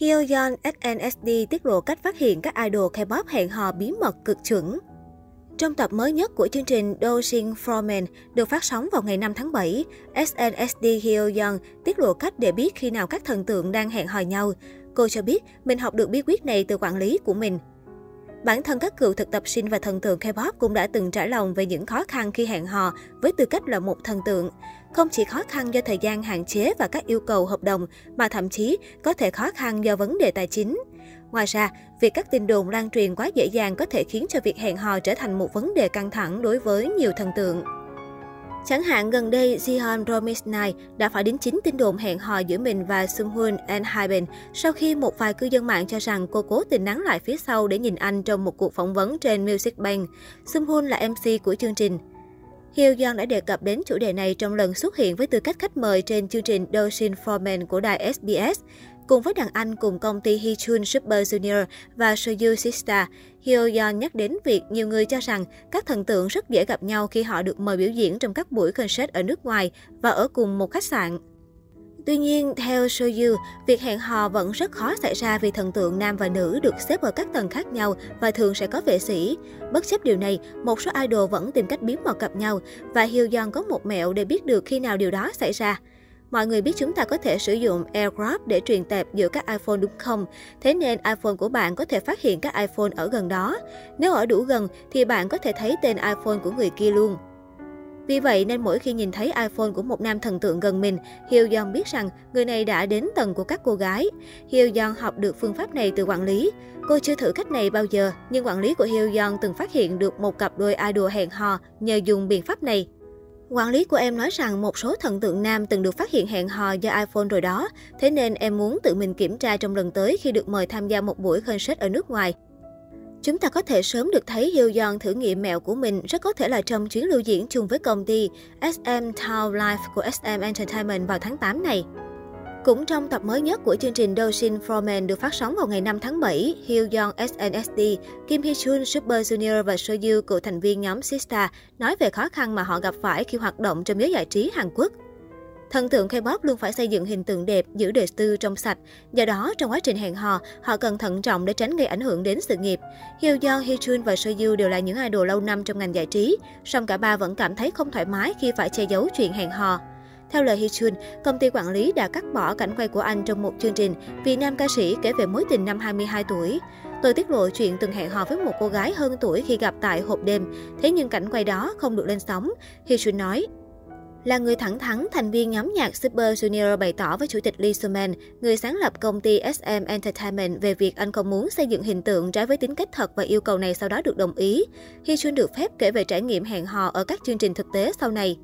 Hyoyeon SNSD tiết lộ cách phát hiện các idol K-pop hẹn hò bí mật cực chuẩn. Trong tập mới nhất của chương trình Dosing for Men được phát sóng vào ngày 5 tháng 7, SNSD Hyoyeon tiết lộ cách để biết khi nào các thần tượng đang hẹn hò nhau. Cô cho biết mình học được bí quyết này từ quản lý của mình. Bản thân các cựu thực tập sinh và thần tượng K-pop cũng đã từng trải lòng về những khó khăn khi hẹn hò với tư cách là một thần tượng. Không chỉ khó khăn do thời gian hạn chế và các yêu cầu hợp đồng, mà thậm chí có thể khó khăn do vấn đề tài chính. Ngoài ra, việc các tin đồn lan truyền quá dễ dàng có thể khiến cho việc hẹn hò trở thành một vấn đề căng thẳng đối với nhiều thần tượng. Chẳng hạn gần đây, Jihan Romisnai đã phải đính chính tin đồn hẹn hò giữa mình và Sunghoon and Haeben sau khi một vài cư dân mạng cho rằng cô cố tình nắng lại phía sau để nhìn anh trong một cuộc phỏng vấn trên Music Bank. Sunghoon là MC của chương trình. Hyo Yeon đã đề cập đến chủ đề này trong lần xuất hiện với tư cách khách mời trên chương trình Doshin for Men của đài SBS. Cùng với đàn anh cùng công ty Hichun Super Junior và Soyu Sista, Hyo Yeon nhắc đến việc nhiều người cho rằng các thần tượng rất dễ gặp nhau khi họ được mời biểu diễn trong các buổi concert ở nước ngoài và ở cùng một khách sạn. Tuy nhiên, theo Soyu, việc hẹn hò vẫn rất khó xảy ra vì thần tượng nam và nữ được xếp ở các tầng khác nhau và thường sẽ có vệ sĩ. Bất chấp điều này, một số idol vẫn tìm cách bí mật gặp nhau và Hyo Yeon có một mẹo để biết được khi nào điều đó xảy ra. Mọi người biết chúng ta có thể sử dụng AirDrop để truyền tệp giữa các iPhone đúng không? Thế nên iPhone của bạn có thể phát hiện các iPhone ở gần đó. Nếu ở đủ gần thì bạn có thể thấy tên iPhone của người kia luôn. Vì vậy nên mỗi khi nhìn thấy iPhone của một nam thần tượng gần mình, Hiêu Yeon biết rằng người này đã đến tầng của các cô gái. Hiêu Yeon học được phương pháp này từ quản lý. Cô chưa thử cách này bao giờ, nhưng quản lý của Hiêu Yeon từng phát hiện được một cặp đôi idol hẹn hò nhờ dùng biện pháp này. Quản lý của em nói rằng một số thần tượng nam từng được phát hiện hẹn hò do iPhone rồi đó, thế nên em muốn tự mình kiểm tra trong lần tới khi được mời tham gia một buổi concert ở nước ngoài. Chúng ta có thể sớm được thấy Hyo Yeon thử nghiệm mẹo của mình, rất có thể là trong chuyến lưu diễn chung với công ty SM Town Life của SM Entertainment vào tháng 8 này. Cũng trong tập mới nhất của chương trình Doshin for Men được phát sóng vào ngày 5 tháng 7, Hyoyeon, SNSD, Kim Hee Chun Super Junior và Soyu, cựu thành viên nhóm Sista, nói về khó khăn mà họ gặp phải khi hoạt động trong giới giải trí Hàn Quốc. Thần tượng K-pop luôn phải xây dựng hình tượng đẹp, giữ đời tư trong sạch. Do đó, trong quá trình hẹn hò, họ cần thận trọng để tránh gây ảnh hưởng đến sự nghiệp. Hyo Yeon, Hee Chun và Soyu đều là những idol lâu năm trong ngành giải trí, song cả ba vẫn cảm thấy không thoải mái khi phải che giấu chuyện hẹn hò. Theo lời Hee Chun, công ty quản lý đã cắt bỏ cảnh quay của anh trong một chương trình vì nam ca sĩ kể về mối tình năm 22 tuổi. Tôi tiết lộ chuyện từng hẹn hò với một cô gái hơn tuổi khi gặp tại hộp đêm, thế nhưng cảnh quay đó không được lên sóng. Hee Chun nói, là người thẳng thắn, thành viên nhóm nhạc Super Junior bày tỏ với chủ tịch Lee Suman, người sáng lập công ty SM Entertainment về việc anh không muốn xây dựng hình tượng trái với tính cách thật và yêu cầu này sau đó được đồng ý. Hee Chun được phép kể về trải nghiệm hẹn hò ở các chương trình thực tế sau này.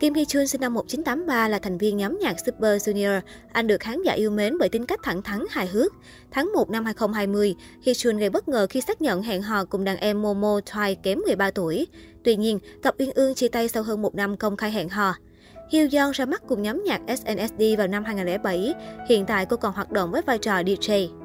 Kim Hee Chun sinh năm 1983 là thành viên nhóm nhạc Super Junior. Anh được khán giả yêu mến bởi tính cách thẳng thắn, hài hước. Tháng 1 năm 2020, Hee Chun gây bất ngờ khi xác nhận hẹn hò cùng đàn em Momo Choi kém 13 tuổi. Tuy nhiên, cặp Uyên Ương chia tay sau hơn một năm công khai hẹn hò. Hyo Yeon ra mắt cùng nhóm nhạc SNSD vào năm 2007. Hiện tại cô còn hoạt động với vai trò DJ.